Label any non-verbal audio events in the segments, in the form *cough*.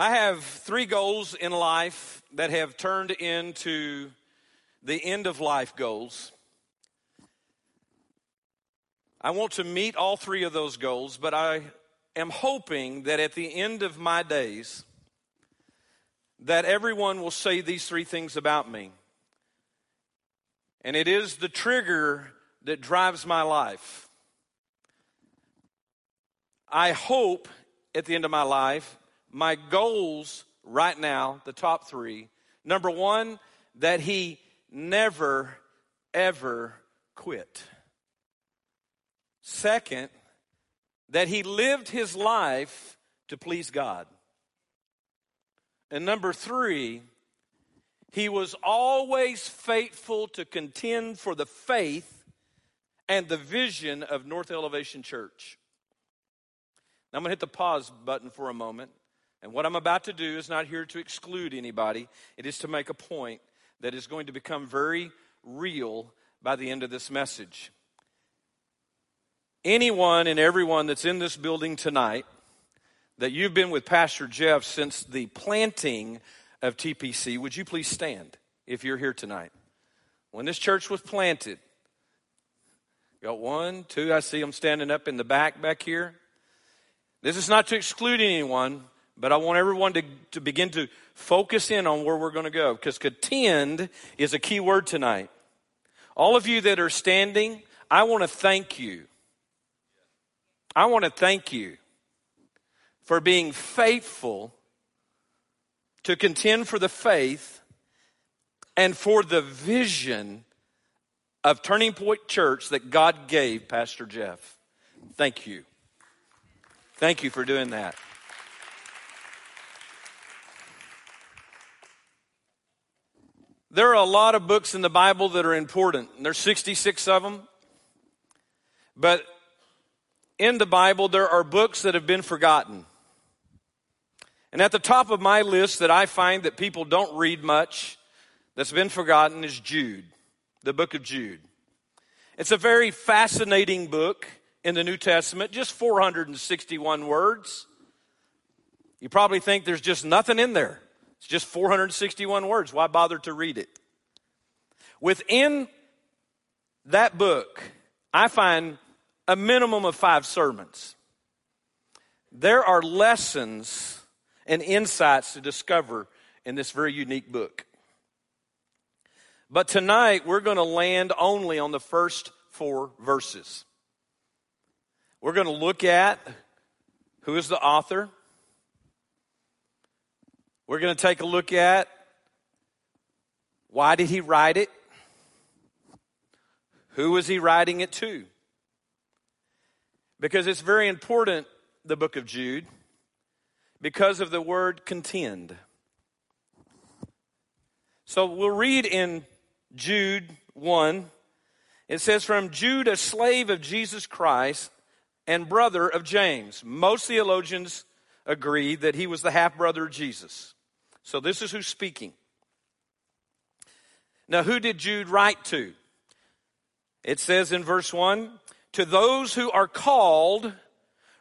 I have three goals in life that have turned into the end of life goals. I want to meet all three of those goals, but I am hoping that at the end of my days that everyone will say these three things about me. And it is the trigger that drives my life. I hope at the end of my life my goals right now, the top three. Number one, that he never, ever quit. Second, that he lived his life to please God. And number three, he was always faithful to contend for the faith and the vision of North Elevation Church. Now I'm going to hit the pause button for a moment. And what I'm about to do is not here to exclude anybody, it is to make a point that is going to become very real by the end of this message. Anyone and everyone that's in this building tonight, that you've been with Pastor Jeff since the planting of TPC, would you please stand if you're here tonight? When this church was planted, got one, two, I see them standing up in the back back here. This is not to exclude anyone, but I want everyone to, to begin to focus in on where we're going to go because contend is a key word tonight. All of you that are standing, I want to thank you. I want to thank you for being faithful to contend for the faith and for the vision of Turning Point Church that God gave Pastor Jeff. Thank you. Thank you for doing that. There are a lot of books in the Bible that are important. There's 66 of them. But in the Bible, there are books that have been forgotten. And at the top of my list that I find that people don't read much, that's been forgotten, is Jude, the book of Jude. It's a very fascinating book in the New Testament, just 461 words. You probably think there's just nothing in there. It's just 461 words. Why bother to read it? Within that book, I find a minimum of five sermons. There are lessons and insights to discover in this very unique book. But tonight, we're going to land only on the first four verses. We're going to look at who is the author, we're going to take a look at why did he write it? Who was he writing it to? Because it's very important, the book of Jude, because of the word contend. So we'll read in Jude 1. It says, From Jude, a slave of Jesus Christ and brother of James. Most theologians agree that he was the half brother of Jesus. So this is who's speaking. Now, who did Jude write to? It says in verse 1 To those who are called,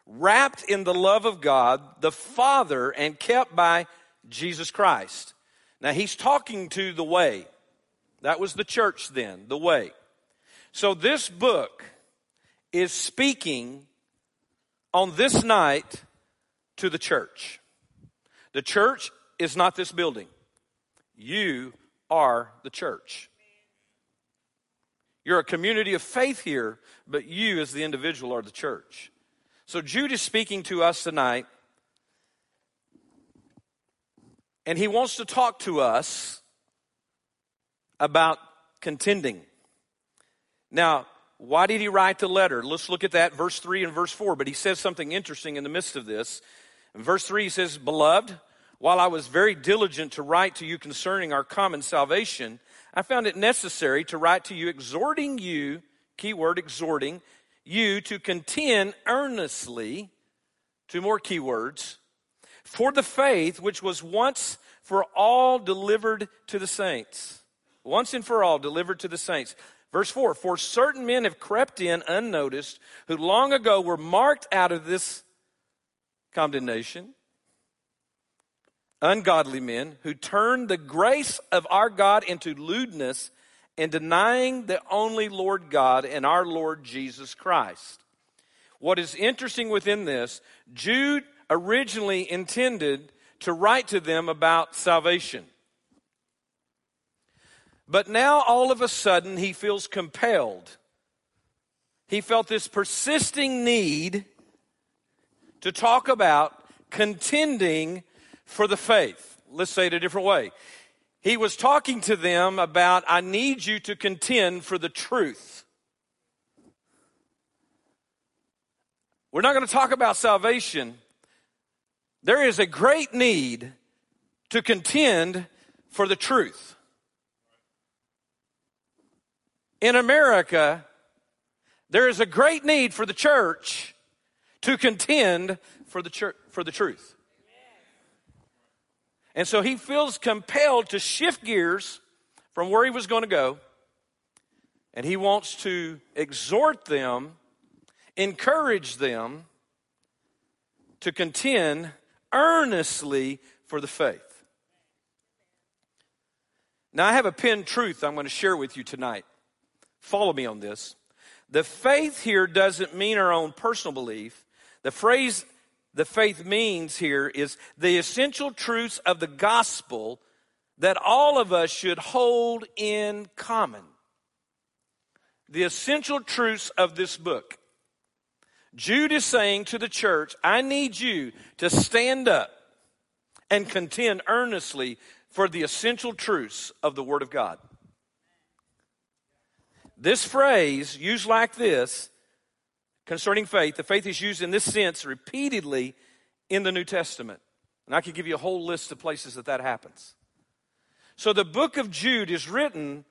wrapped in the love of God, the Father, and kept by Jesus Christ. Now, he's talking to the way. That was the church then, the way. So, this book is speaking on this night to the church. The church is not this building. You are the church. You're a community of faith here, but you as the individual are the church. So Jude is speaking to us tonight, and he wants to talk to us about contending. Now, why did he write the letter? Let's look at that, verse 3 and verse 4. But he says something interesting in the midst of this. In verse 3, he says, Beloved, while I was very diligent to write to you concerning our common salvation, I found it necessary to write to you, exhorting you, keyword exhorting, you to contend earnestly, two more keywords, for the faith which was once for all delivered to the saints. Once and for all delivered to the saints. Verse 4 For certain men have crept in unnoticed, who long ago were marked out of this condemnation ungodly men who turn the grace of our God into lewdness and denying the only Lord God and our Lord Jesus Christ. What is interesting within this, Jude originally intended to write to them about salvation. But now all of a sudden he feels compelled. He felt this persisting need to talk about contending for the faith. Let's say it a different way. He was talking to them about, I need you to contend for the truth. We're not going to talk about salvation. There is a great need to contend for the truth. In America, there is a great need for the church to contend for the, church, for the truth. And so he feels compelled to shift gears from where he was going to go, and he wants to exhort them, encourage them to contend earnestly for the faith. Now, I have a pinned truth I'm going to share with you tonight. Follow me on this. The faith here doesn't mean our own personal belief. The phrase the faith means here is the essential truths of the gospel that all of us should hold in common. The essential truths of this book. Jude is saying to the church, I need you to stand up and contend earnestly for the essential truths of the Word of God. This phrase, used like this, concerning faith, the faith is used in this sense repeatedly in the New Testament. And I could give you a whole list of places that that happens. So the book of Jude is written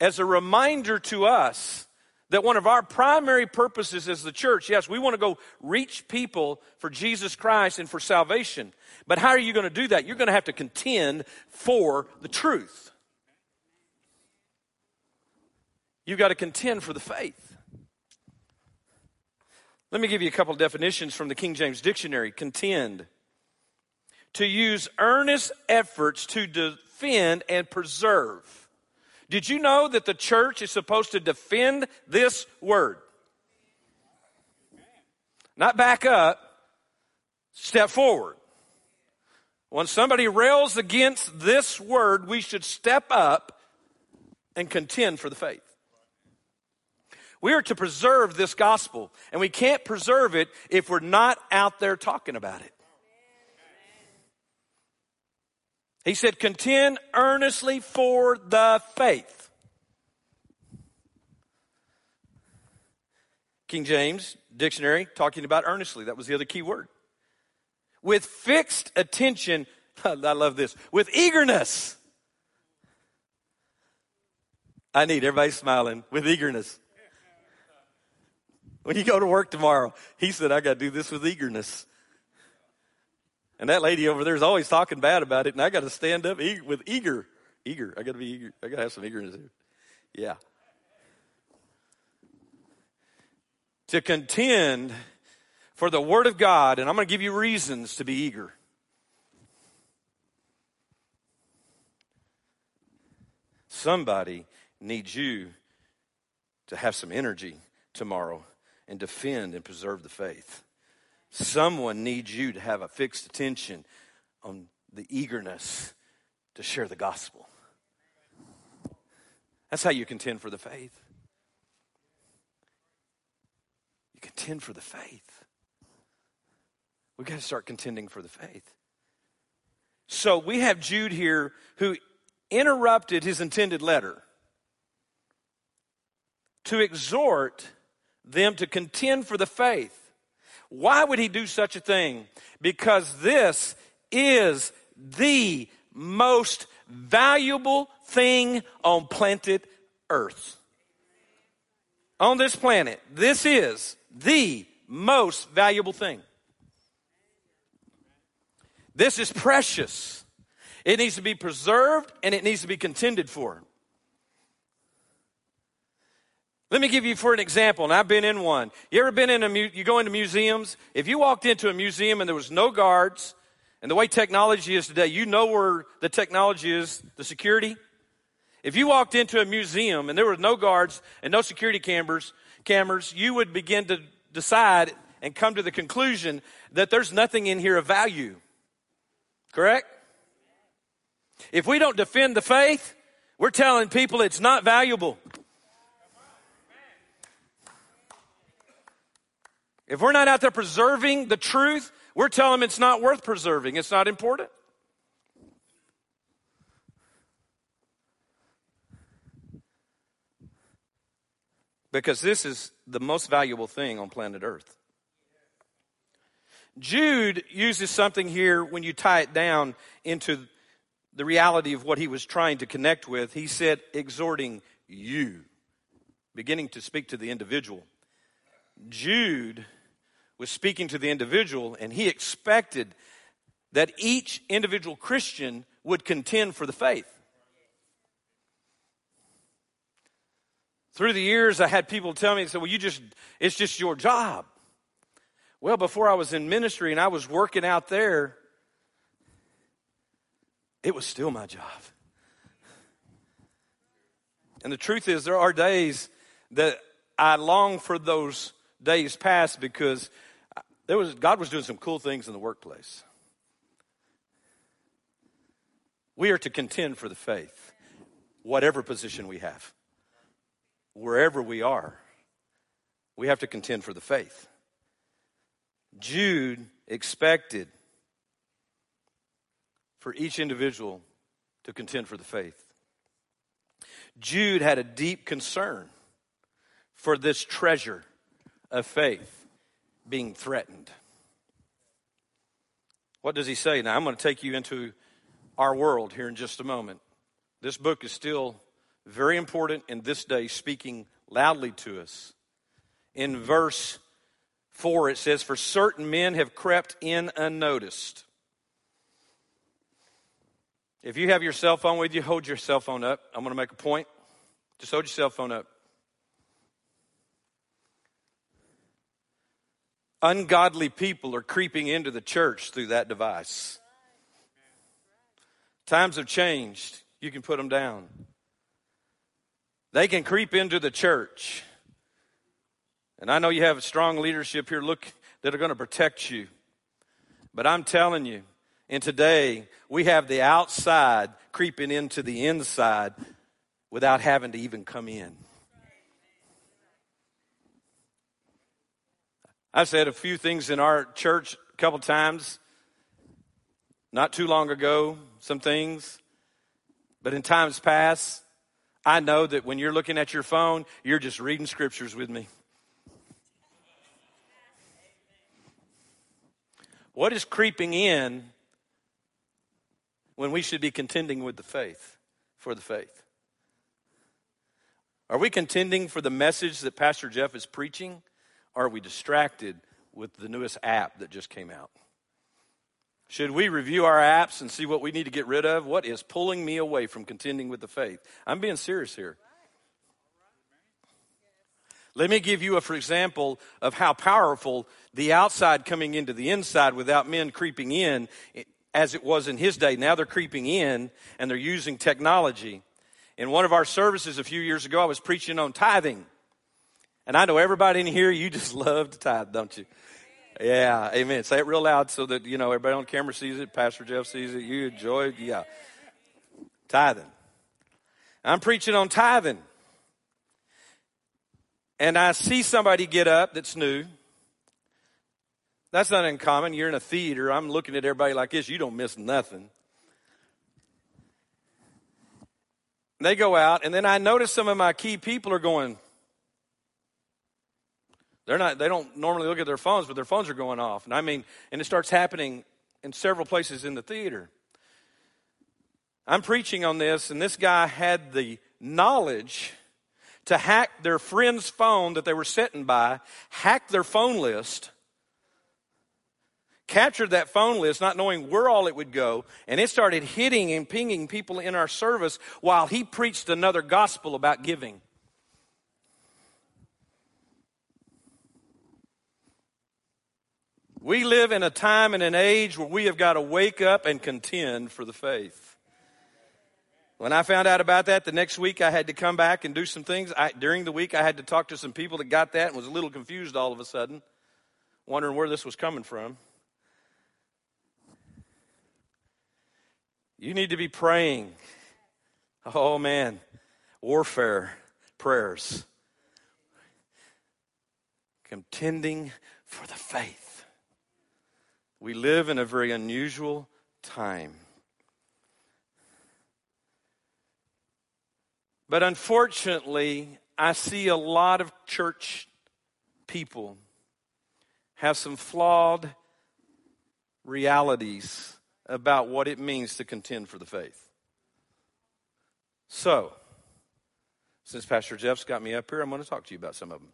as a reminder to us that one of our primary purposes as the church, yes, we want to go reach people for Jesus Christ and for salvation. But how are you going to do that? You're going to have to contend for the truth. You've got to contend for the faith. Let me give you a couple definitions from the King James Dictionary. Contend. To use earnest efforts to defend and preserve. Did you know that the church is supposed to defend this word? Not back up, step forward. When somebody rails against this word, we should step up and contend for the faith. We are to preserve this gospel, and we can't preserve it if we're not out there talking about it. He said, contend earnestly for the faith. King James dictionary talking about earnestly. That was the other key word. With fixed attention, *laughs* I love this, with eagerness. I need everybody smiling with eagerness. When you go to work tomorrow, he said, I got to do this with eagerness. And that lady over there is always talking bad about it, and I got to stand up with eager. Eager. I got to be eager. I got to have some eagerness here. Yeah. To contend for the Word of God, and I'm going to give you reasons to be eager. Somebody needs you to have some energy tomorrow and defend and preserve the faith. Someone needs you to have a fixed attention on the eagerness to share the gospel. That's how you contend for the faith. You contend for the faith. We've got to start contending for the faith. So we have Jude here who interrupted his intended letter to exhort them to contend for the faith. Why would he do such a thing? Because this is the most valuable thing on planet Earth. On this planet, this is the most valuable thing. This is precious. It needs to be preserved and it needs to be contended for. Let me give you for an example, and I've been in one. You ever been in a, mu- you go into museums? If you walked into a museum and there was no guards, and the way technology is today, you know where the technology is, the security. If you walked into a museum and there were no guards and no security cameras, cameras, you would begin to decide and come to the conclusion that there's nothing in here of value. Correct? If we don't defend the faith, we're telling people it's not valuable. If we're not out there preserving the truth, we're telling them it's not worth preserving, it's not important. Because this is the most valuable thing on planet Earth. Jude uses something here when you tie it down into the reality of what he was trying to connect with. He said, exhorting you, beginning to speak to the individual. Jude was speaking to the individual, and he expected that each individual Christian would contend for the faith. Through the years, I had people tell me, "So, well, you just, it's just your job. Well, before I was in ministry and I was working out there, it was still my job. And the truth is, there are days that I long for those days past because there was, God was doing some cool things in the workplace. We are to contend for the faith, whatever position we have, wherever we are. We have to contend for the faith. Jude expected for each individual to contend for the faith. Jude had a deep concern for this treasure of faith being threatened. What does he say? Now, I'm going to take you into our world here in just a moment. This book is still very important in this day, speaking loudly to us. In verse 4, it says, For certain men have crept in unnoticed if you have your cell phone with you, hold your cell phone up. I'm going to make a point. Just hold your cell phone up. Ungodly people are creeping into the church through that device. Times have changed. You can put them down. They can creep into the church. And I know you have strong leadership here look that are going to protect you. But I'm telling you, and today, we have the outside creeping into the inside without having to even come in. I've said a few things in our church a couple times, not too long ago, some things. But in times past, I know that when you're looking at your phone, you're just reading scriptures with me. What is creeping in when we should be contending with the faith, for the faith? Are we contending for the message that Pastor Jeff is preaching? Are we distracted with the newest app that just came out? Should we review our apps and see what we need to get rid of? What is pulling me away from contending with the faith? I'm being serious here. Let me give you a for example of how powerful the outside coming into the inside without men creeping in as it was in his day. Now they're creeping in and they're using technology. In one of our services a few years ago, I was preaching on tithing. And I know everybody in here, you just *laughs* love to tithe, don't you? Yeah, amen. Say it real loud so that, you know, everybody on camera sees it. Pastor Jeff sees it. You enjoy it. Yeah. Tithing. I'm preaching on tithing. And I see somebody get up that's new that's not uncommon. You're in a theater. I'm looking at everybody like this. You don't miss nothing. They go out, and then I notice some of my key people are going. They're not. They don't normally look at their phones, but their phones are going off. And I mean, and it starts happening in several places in the theater. I'm preaching on this, and this guy had the knowledge to hack their friend's phone that they were sitting by, hack their phone list, captured that phone list, not knowing where all it would go, and it started hitting and pinging people in our service while he preached another gospel about giving. We live in a time and an age where we have got to wake up and contend for the faith. When I found out about that, the next week I had to come back and do some things. I, during the week, I had to talk to some people that got that and was a little confused all of a sudden, wondering where this was coming from. You need to be praying. Oh, man. Warfare prayers. Contending for the faith. We live in a very unusual time. But unfortunately, I see a lot of church people have some flawed realities about what it means to contend for the faith. So, since Pastor Jeff's got me up here, I'm going to talk to you about some of them.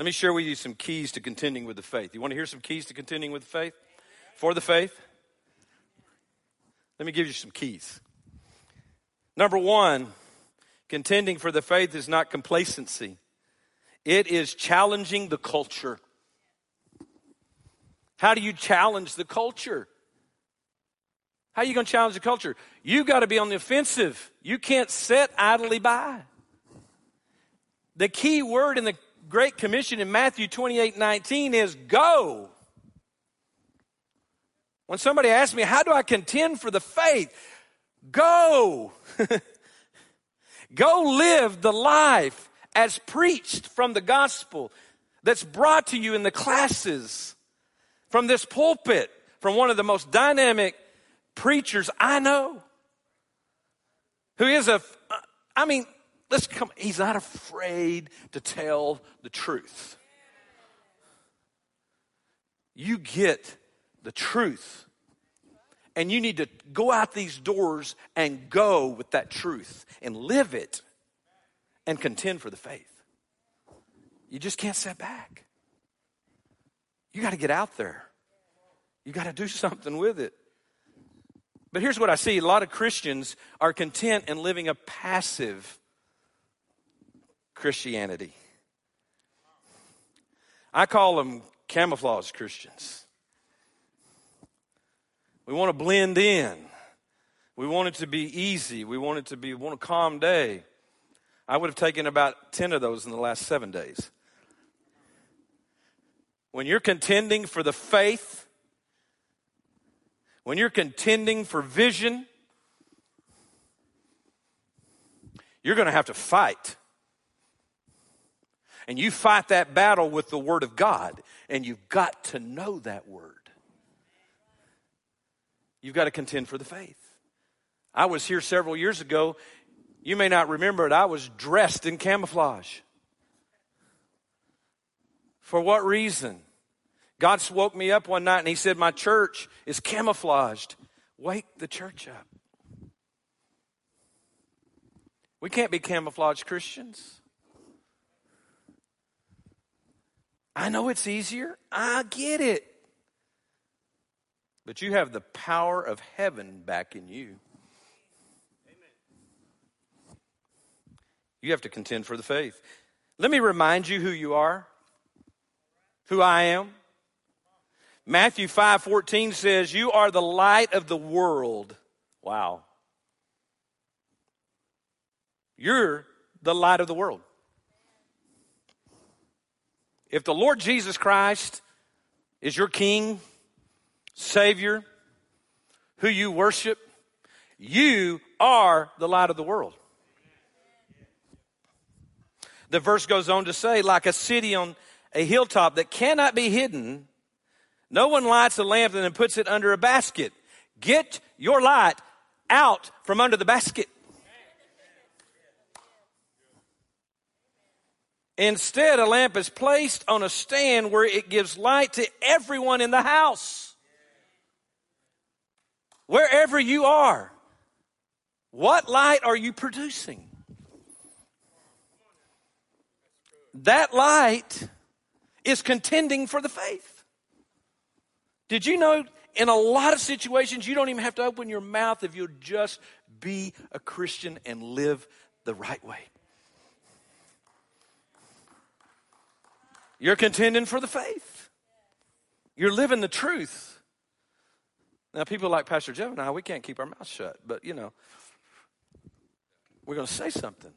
Let me share with you some keys to contending with the faith. You want to hear some keys to contending with the faith? For the faith? Let me give you some keys. Number one, contending for the faith is not complacency, it is challenging the culture. How do you challenge the culture? How are you going to challenge the culture? You got to be on the offensive. You can't sit idly by. The key word in the Great Commission in Matthew 28 19 is go. When somebody asks me, How do I contend for the faith? Go. *laughs* go live the life as preached from the gospel that's brought to you in the classes, from this pulpit, from one of the most dynamic preachers I know, who is a, I mean, Let's come. He's not afraid to tell the truth. You get the truth. And you need to go out these doors and go with that truth and live it and contend for the faith. You just can't sit back. You got to get out there. You got to do *laughs* something with it. But here's what I see a lot of Christians are content in living a passive Christianity. I call them camouflage Christians. We want to blend in. We want it to be easy. We want it to be want a calm day. I would have taken about 10 of those in the last 7 days. When you're contending for the faith, when you're contending for vision, you're going to have to fight. And you fight that battle with the Word of God, and you've got to know that Word. You've got to contend for the faith. I was here several years ago. You may not remember it. I was dressed in camouflage. For what reason? God woke me up one night and He said, My church is camouflaged. Wake the church up. We can't be camouflaged Christians. I know it's easier. I get it. But you have the power of heaven back in you. You have to contend for the faith. Let me remind you who you are, who I am. Matthew 5 14 says, You are the light of the world. Wow. You're the light of the world. If the Lord Jesus Christ is your King, Savior, who you worship, you are the light of the world. The verse goes on to say, like a city on a hilltop that cannot be hidden, no one lights a lamp and then puts it under a basket. Get your light out from under the basket. Instead, a lamp is placed on a stand where it gives light to everyone in the house. Wherever you are, what light are you producing? That light is contending for the faith. Did you know in a lot of situations you don't even have to open your mouth if you'll just be a Christian and live the right way? You're contending for the faith. You're living the truth. Now, people like Pastor Jeff and I, we can't keep our mouths shut, but you know, we're going to say something.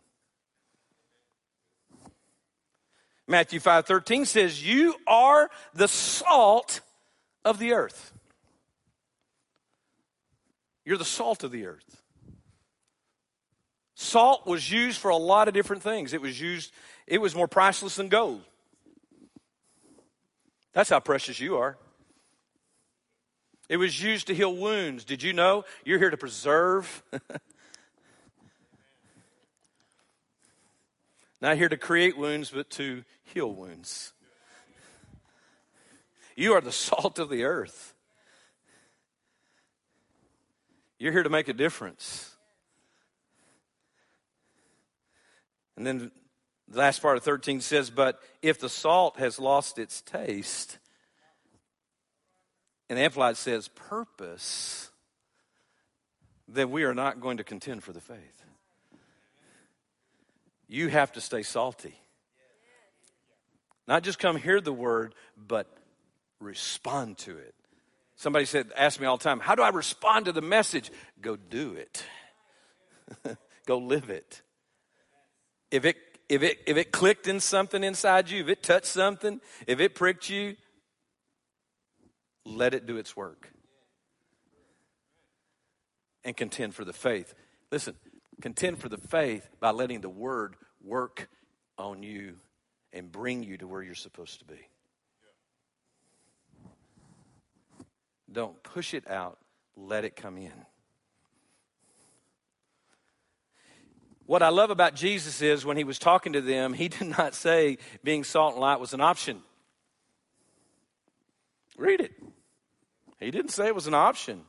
Matthew 5 13 says, You are the salt of the earth. You're the salt of the earth. Salt was used for a lot of different things. It was used, it was more priceless than gold. That's how precious you are. It was used to heal wounds. Did you know you're here to preserve? *laughs* Not here to create wounds, but to heal wounds. You are the *laughs* salt of the earth. You're here to make a difference. And then the last part of 13 says, But if the salt has lost its taste, and Amplified says purpose, then we are not going to contend for the faith. You have to stay salty. Not just come hear the word, but respond to it. Somebody said, ask me all the time, how do I respond to the message? Go do it. *laughs* Go live it. If it if it if it clicked in something inside you, if it touched something, if it pricked you, let it do its work. And contend for the faith. Listen, contend for the faith by letting the word work on you and bring you to where you're supposed to be. Don't push it out, let it come in. What I love about Jesus is when he was talking to them, he *laughs* did not say being salt and light was an option. Read it. He didn't say it was an option.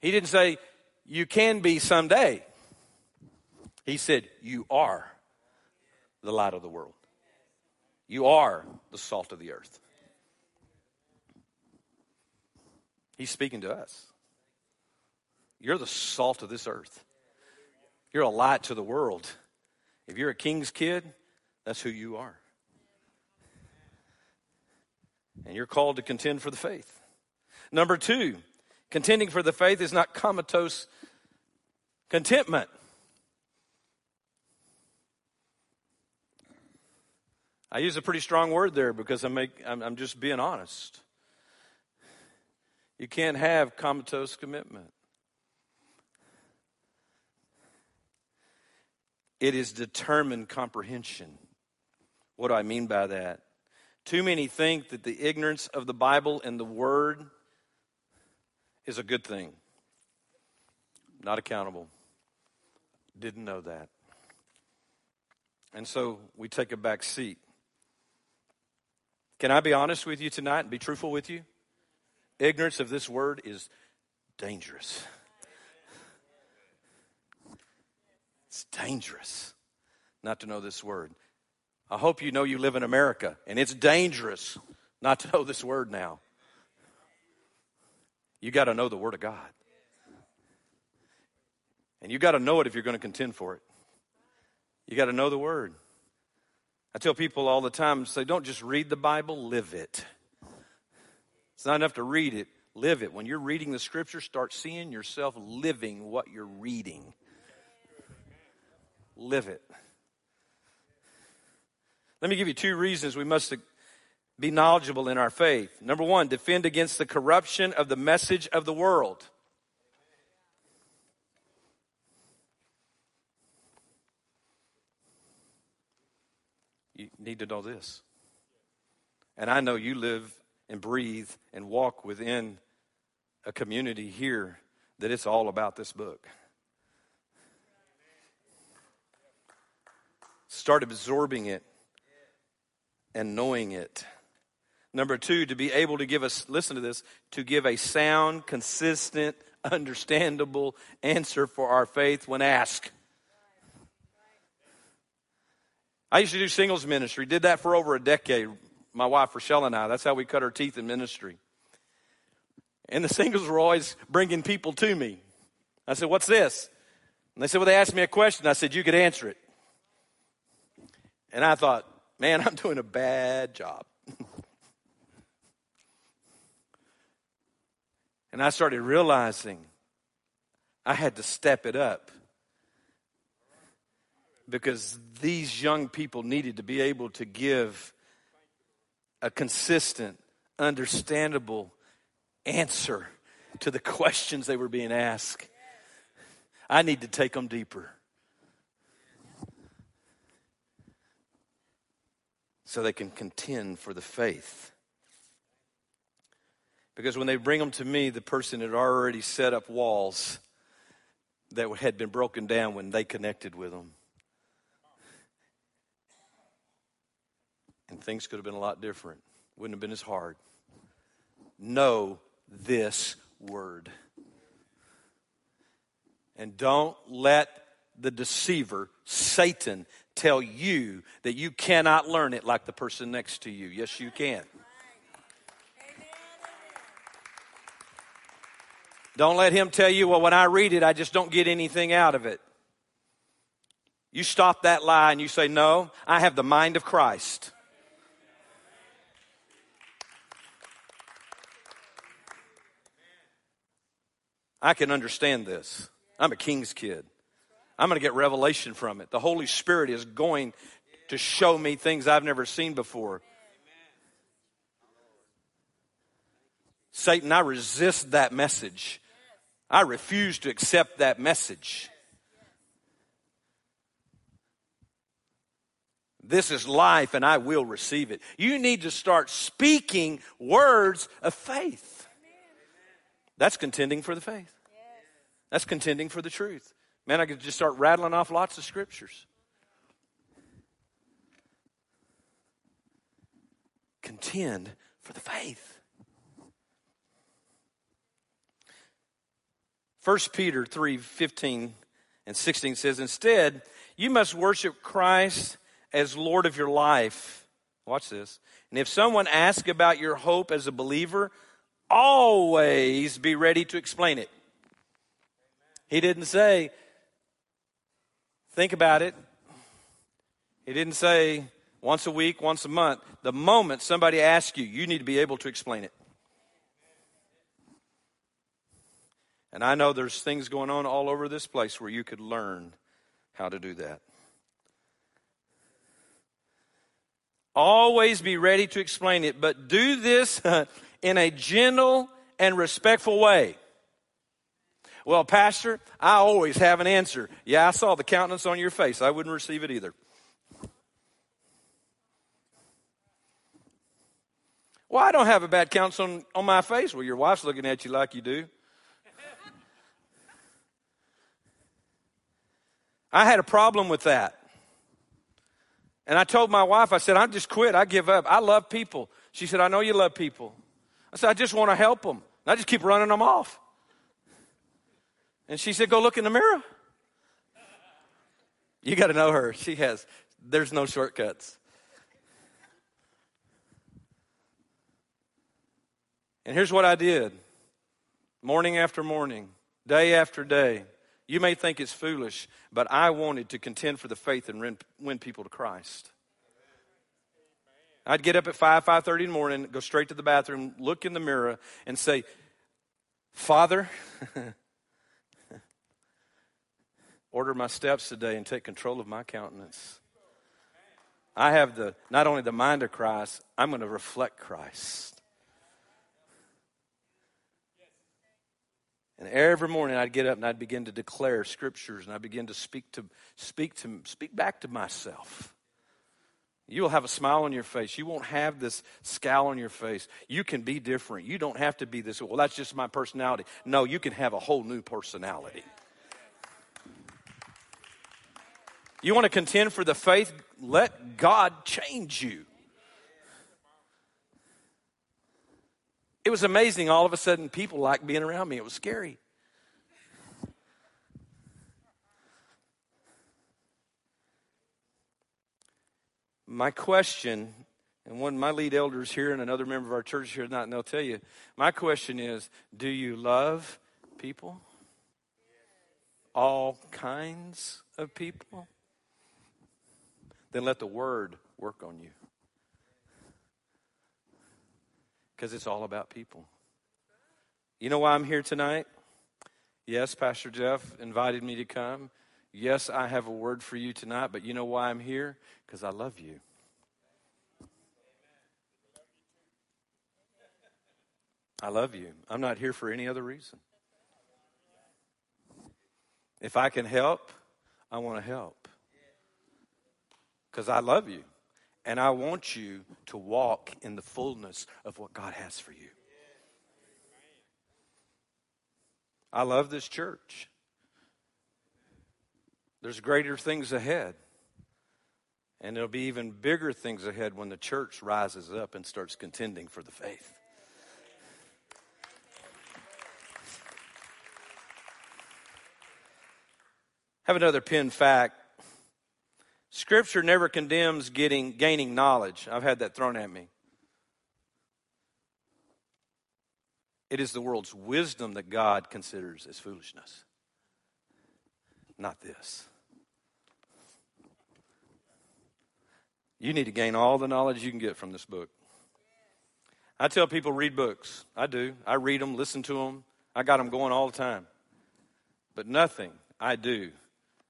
He didn't say you can be someday. He said you are the light of the world. You are the salt of the earth. He's speaking to us. You're the salt of this earth. You're a light to the world. If you're a king's kid, that's who you are. And you're called to contend for the faith. Number two, contending for the faith is not comatose contentment. I use a pretty strong word there because I make, I'm, I'm just being honest. You can't have comatose commitment. It is determined comprehension. What do I mean by that? Too many think that the ignorance of the Bible and the Word is a good thing. Not accountable. Didn't know that. And so we take a back seat. Can I be honest with you tonight and be truthful with you? Ignorance of this word is dangerous. It's dangerous not to know this word. I hope you know you live in America, and it's dangerous not to know this word now. You got to know the Word of God. And you got to know it if you're going to contend for it. You got to know the Word. I tell people all the time say, don't just read the Bible, live it. It's not enough to read it, live it. When you're reading the Scripture, start seeing yourself living what you're reading. Live it. Let me give you two reasons we must be knowledgeable in our faith. Number one, defend against the corruption of the message of the world. You need to know this. And I know you live and breathe and walk within a community here that it's all about this book. Start absorbing it and knowing it. Number two, to be able to give us, listen to this, to give a sound, consistent, understandable answer for our faith when asked. I used to do singles ministry, did that for over a decade. My wife, Rochelle, and I, that's how we cut our teeth in ministry. And the singles were always bringing people to me. I said, What's this? And they said, Well, they asked me a question. I said, You could answer it. And I thought, man, *laughs* I'm doing a bad job. *laughs* and I started realizing I had to step it up because these young people needed to be able to give a consistent, understandable answer to the *laughs* questions they were being asked. I need to take them deeper. So they can contend for the faith. Because when they bring them to me, the person had already set up walls that had been broken down when they connected with them. And things could have been a lot different. Wouldn't have been as hard. Know this word. And don't let the deceiver, Satan, tell you that you cannot learn it like the person next to you. Yes, you can. Don't let him tell you, well, when I read it, I just don't get anything out of it. You stop that lie and you say, no, I have the mind of Christ. I can understand this. I'm a king's kid. I'm going to get revelation from it. The Holy Spirit is going to show me things I've never seen before. Satan, I resist that message. I refuse to accept that message. This is life and I will receive it. You need to start speaking words of faith. That's contending for the faith. That's contending for the truth. Man, I could just start rattling off lots of scriptures. Contend for the faith. 1 Peter 3 15 and 16 says, Instead, you must worship Christ as Lord of your life. Watch this. And if someone asks about your hope as a believer, always be ready to explain it. He didn't say, think about it. He didn't say once a week, once a month. The moment somebody asks you, you need to be able to explain it. And I know there's things going on all over this place where you could learn how to do that. Always be ready to explain it, but do this *laughs* in a gentle and respectful way. Well, Pastor, I always have an answer. Yeah, I saw the countenance on your face. I wouldn't receive it either. Well, I don't have a bad countenance on, on my face. Well, your wife's looking at you like you do. I had a problem with that. And I told my wife, I said, I just quit. I give up. I love people. She said, I know you love people. I said, I just want to help them. I just keep running them off. And she said, Go look in the mirror. You got to know her. She has, there's no shortcuts. And here's what I did morning after morning, day after day. You may think it's foolish, but I wanted to contend for the faith and win, people to Christ. I'd get up at 5, 5.30 in the morning, go straight to the bathroom, look in the mirror, and say, Father, *laughs* order my steps today and take control of my countenance. I have the not only the mind of Christ, I'm going to reflect Christ. And every morning I'd get up and I'd begin to declare scriptures and I begin to speak to speak to speak back to myself. You will have a smile on your face. You won't have this scowl on your face. You can be different. You don't have to be this. Well, that's just my personality. No, you can have a whole new personality. You want to contend for the faith? Let God change you. It was amazing. All of a sudden, people liked being around me. It was scary. My question, and one of my lead elders here and another member of our church here, not, and they'll tell you, my question is do you love people? All kinds of people? Then let the word work on you. Because it's all about people. You know why I'm here tonight? Yes, Pastor Jeff invited me to come. Yes, I have a word for you tonight, but you know why I'm here? Because I love you. I love you. I'm not here for any other reason. If I can help, I want to help. Because I love you. And I want you to walk in the fullness of what God has for you. I love this church. There's greater things ahead. And there'll be even bigger things ahead when the church rises up and starts contending for the faith. Have another pin fact. Scripture never condemns getting gaining knowledge. I've had that thrown at me. It is the world's wisdom that God considers as foolishness, not this. You need to gain all the knowledge you can get from this book. I tell people read books. I do. I read them, listen to them. I got them going all the time. But nothing I do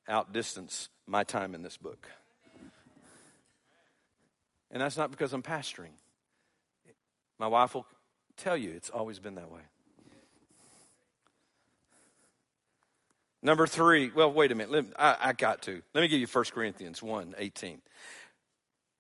outdistance my time in this book. And that's not because I'm pastoring. My wife will tell you it's always been that way. Number three, well, wait a minute. I, I got to. Let me give you 1 Corinthians 1 18.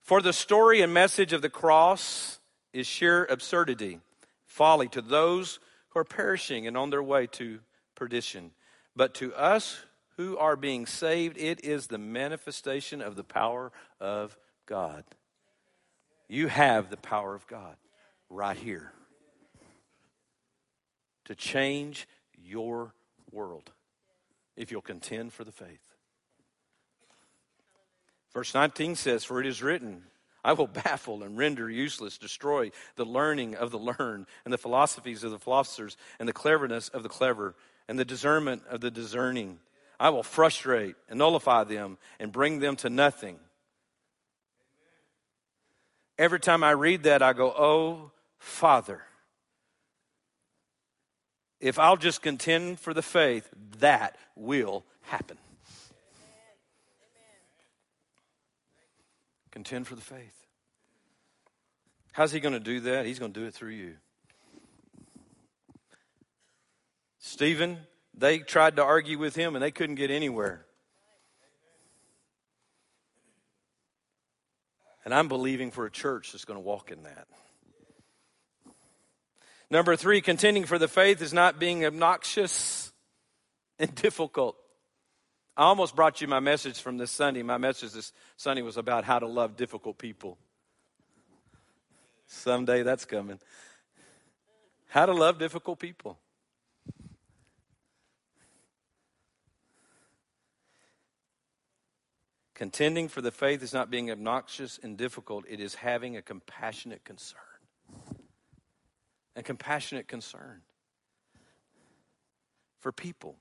For the story and message of the cross is sheer absurdity, folly to those who are perishing and on their way to perdition. But to us who are being saved, it is the manifestation of the power of God. You have the power of God right here to change your world if you'll contend for the faith. Verse 19 says, For it is written, I will baffle and render useless, destroy the learning of the learned, and the philosophies of the philosophers, and the cleverness of the clever, and the discernment of the discerning. I will frustrate and nullify them and bring them to nothing. Every time I read that, I go, Oh, Father, if I'll just contend for the faith, that will happen. Contend for the faith. How's he going to do that? He's going to do it through you. Stephen, they tried to argue with him and they couldn't get anywhere. And I'm believing for a church that's going to walk in that. Number three, contending for the faith is not being obnoxious *laughs* and difficult. I almost brought you my message from this Sunday. My message this Sunday was about how to love difficult people. Someday that's coming. How to love difficult people. Contending for the faith is not being obnoxious and difficult, it is having a compassionate concern. A compassionate concern for people.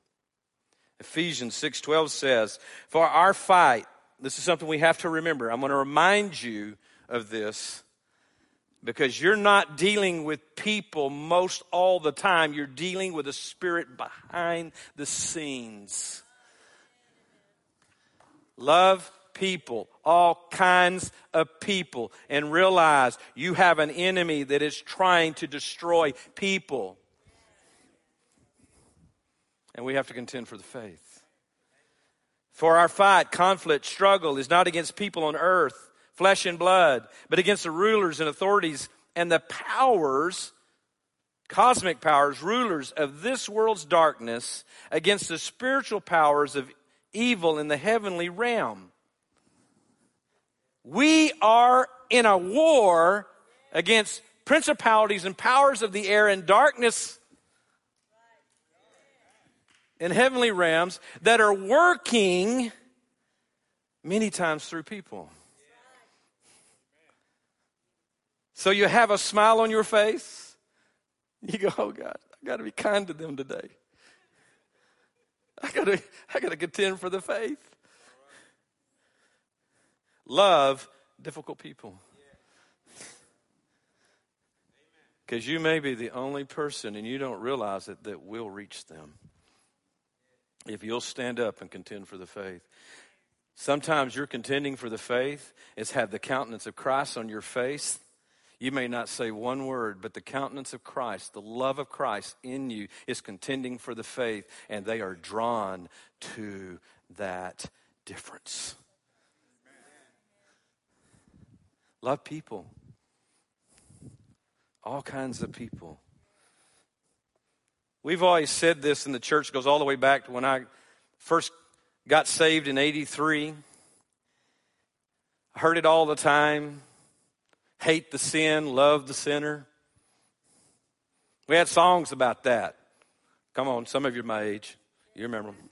Ephesians 6:12 says, "For our fight, this is something we have to remember. I'm going to remind you of this because you're not dealing with people most all the time. You're dealing with a spirit behind the scenes. Love people, all kinds of people, and realize you have an enemy that is trying to destroy people. And we have to contend for the faith. For our fight, conflict, struggle is not against people on earth, flesh and blood, but against the rulers and authorities and the powers cosmic powers, rulers of this world's darkness, against the spiritual powers of evil in the heavenly realm. We are in a war against principalities and powers of the air and darkness in heavenly realms that are working many times through people. So you have a smile on your face. *laughs* You go, oh God, I got to be kind to them today. I got to I got to contend for the faith. Love difficult people. Because you may be the only person, and you don't realize it, that will reach them. If you'll stand up and contend for the faith. Sometimes you're contending for the faith, it's had the countenance of Christ on your face. You may not say one word, but the countenance of Christ, the love of Christ in you is contending for the faith, and they are drawn to that difference. Love people. All kinds of people. We've always said this, and the church goes all the way back to when I first got saved in 83. I heard it all the time hate the sin, love the sinner. We had songs about that. Come on, some of you are my age. You remember them.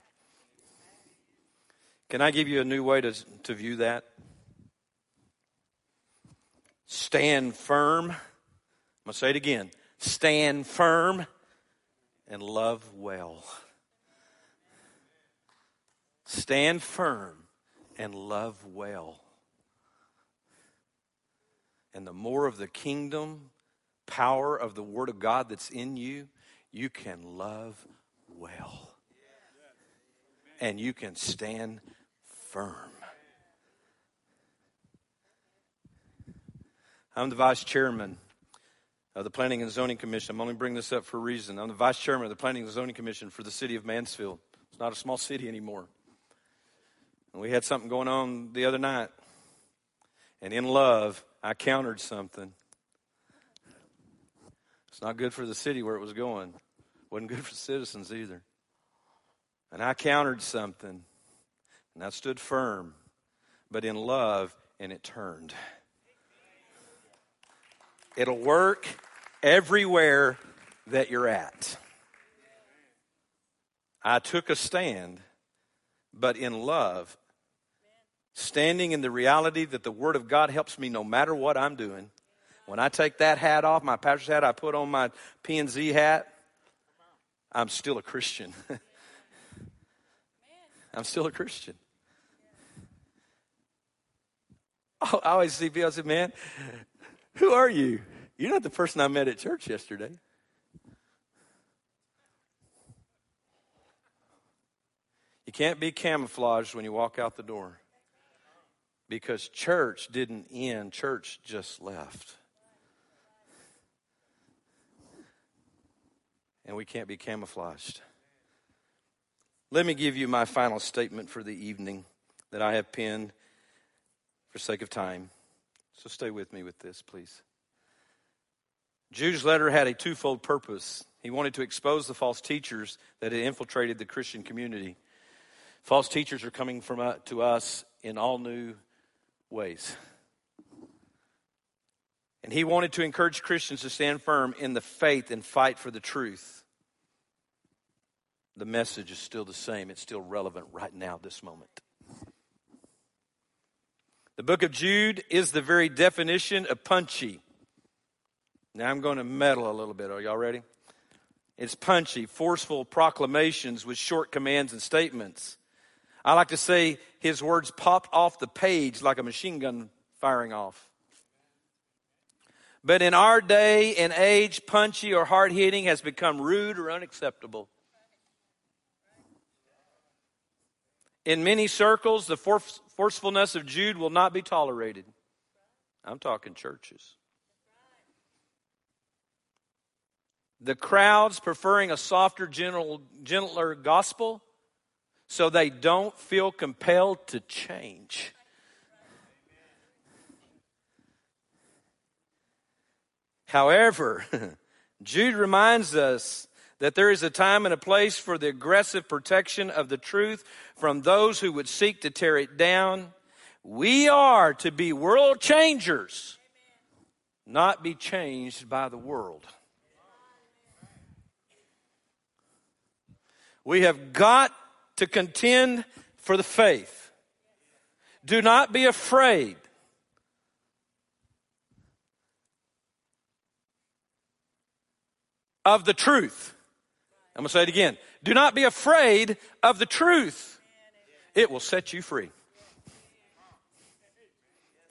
Can I give you a new way to, to view that? Stand firm. I'm going to say it again. Stand firm and love well. Stand firm and love well. And the more of the kingdom power of the Word of God that's in you, you can love well. And you can stand firm. I'm the vice chairman of the Planning and Zoning Commission. I'm only bringing this up for a reason. I'm the vice chairman of the Planning and Zoning Commission for the city of Mansfield. It's not a small city anymore. And we had something going on the other night. And in love, I countered something. It's not good for the city where it was going. Wasn't good for citizens either. And I countered something. And I stood firm, but in love, and it turned. It'll work everywhere that you're at. I took a stand, but in love, standing in the reality that the Word of God helps me no matter what I'm doing. When I take that hat off, my pastor's hat, I put on my P&Z hat, I'm still a Christian. *laughs* I'm still a Christian. *laughs* I always see people, I say, man, who are you? You're not the person I met at church yesterday. You can't be camouflaged when you walk out the door because church didn't end, church just left. And we can't be camouflaged. Let me give you my final statement for the evening that I have penned for sake of time. So stay with me with this, please. Jude's letter had a twofold purpose. He wanted to expose the false teachers that had infiltrated the Christian community. False teachers are coming from uh, to us in all new ways. And he wanted to encourage Christians to stand firm in the faith and fight for the truth. The message is still the same, it's still relevant right now, this moment. The book of Jude is the very definition of punchy. Now I'm going to meddle a little bit. Are y'all ready? It's punchy, forceful proclamations with short commands and statements. I like to say his words popped off the page like a machine gun firing off. But in our day and age, punchy or hard hitting has become rude or unacceptable. In many circles, the forcefulness of Jude will not be tolerated. I'm talking churches. The crowds preferring a softer, gentle, gentler gospel so they don't feel compelled to change. However, *laughs* Jude reminds us that there is a time and a place for the aggressive protection of the truth from those who would seek to tear it down. We are to be world changers, not be changed by the world. We have got to contend for the faith. Do not be afraid. Of the truth. I'm going to say it again. Do not be afraid of the truth. It will set you free.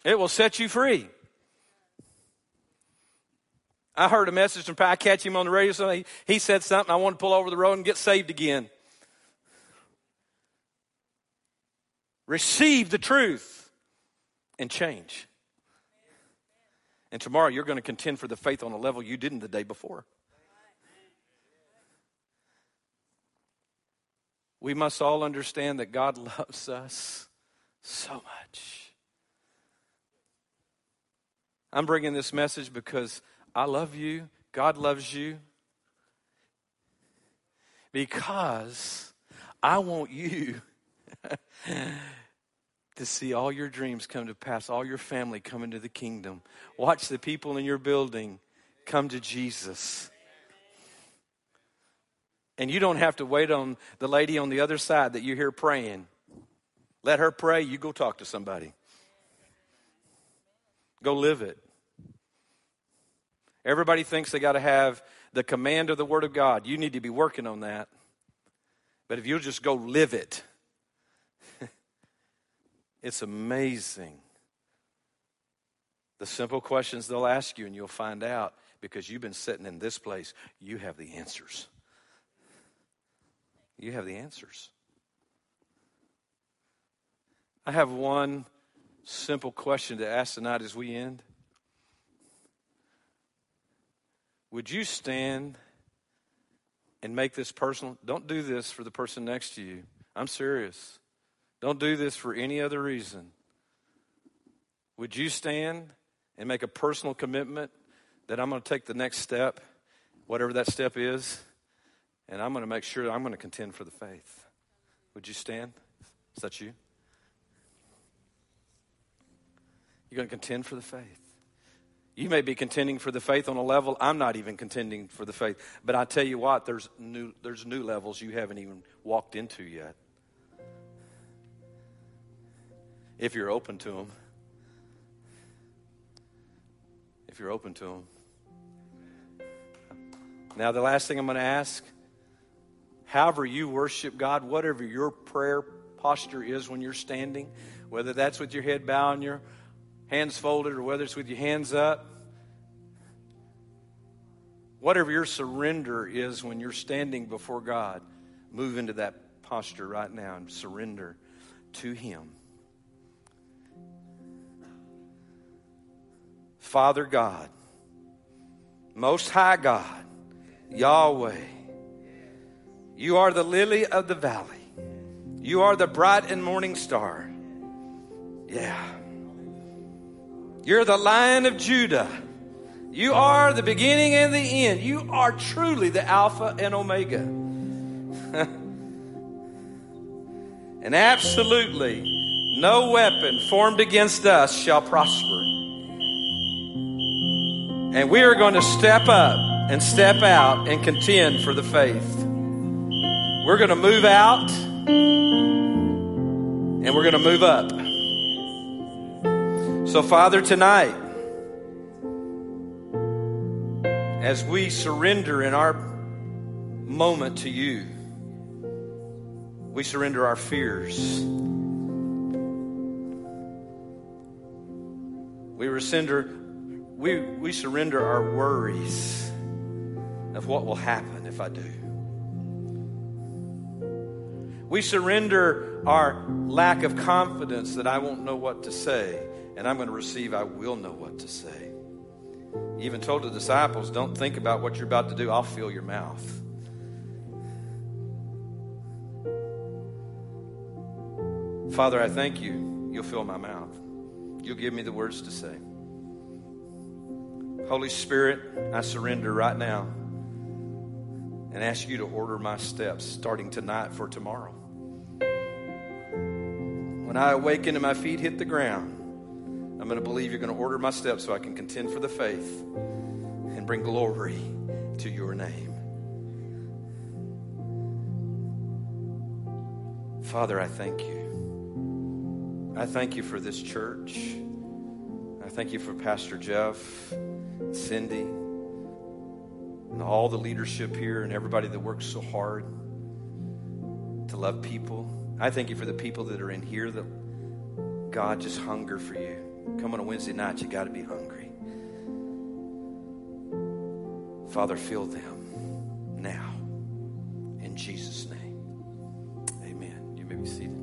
It will set you free. I heard a message from I catch him on the radio. He said something. I want to pull over the road and get saved again. Receive the truth and change. And tomorrow you're going to contend for the faith on a level you didn't the day before. We must all understand that God loves us so much. I'm bringing this message because I love you, God loves you, because I want you *laughs* to see all your dreams come to pass, all your family come into the kingdom. Watch the people in your building come to Jesus. And you don't have to wait on the lady on the other side that you hear praying. Let her pray, you go talk to somebody. Go live it. Everybody thinks they got to have the command of the Word of God. You need to be working on that. But if you'll just go live it, it's amazing. The simple questions they'll ask you, and you'll find out because you've been sitting in this place, you have the answers. You have the answers. I have one simple question to ask tonight as we end. Would you stand and make this personal? Don't do this for the person next to you. I'm serious. Don't do this for any other reason. Would you stand and make a personal commitment that I'm going to take the next step, whatever that step is, and I'm going to make sure I'm going to contend for the faith? Would you stand? Is that you? You're going to contend for the faith. You may be contending for the faith on a level I'm not even contending for the faith. But I tell you what, there's new, there's new levels you haven't even walked into yet. If you're open to them. If you're open to them. Now, the last thing I'm going to ask however you worship God, whatever your prayer posture is when you're standing, whether that's with your head bowed and your hands folded, or whether it's with your hands up. Whatever your surrender is when you're standing before God, move into that posture right now and surrender to Him. Father God, Most High God, Yahweh, you are the lily of the valley. You are the bright and morning star. Yeah. You're the lion of Judah. You are the beginning and the end. You are truly the Alpha and Omega. *laughs* and absolutely no weapon formed against us shall prosper. And we are going to step up and step out and contend for the faith. We're going to move out and we're going to move up. So, Father, tonight, as we surrender in our moment to you, we surrender our fears. We surrender, we, we surrender our worries of what will happen if I do. We surrender our lack of confidence that I won't know what to say and I'm going to receive, I will know what to say. He even told the disciples, Don't think about what you're about to do, I'll fill your mouth. Father, I thank you. You'll fill my mouth. You'll give me the words to say. Holy Spirit, I surrender right now and ask you to order my steps starting tonight for tomorrow. When I awaken and my feet hit the ground, I'm going to believe you're going to order my steps so I can contend for the faith and bring glory to your name. Father, I thank you. I thank you for this church. I thank you for Pastor Jeff, Cindy, and all the leadership here and everybody that works so hard to love people. I thank you for the people that are in here that God just hunger for you. Come on a Wednesday night, you got to be hungry. Father, fill them now. In Jesus' name. Amen. You may be seated.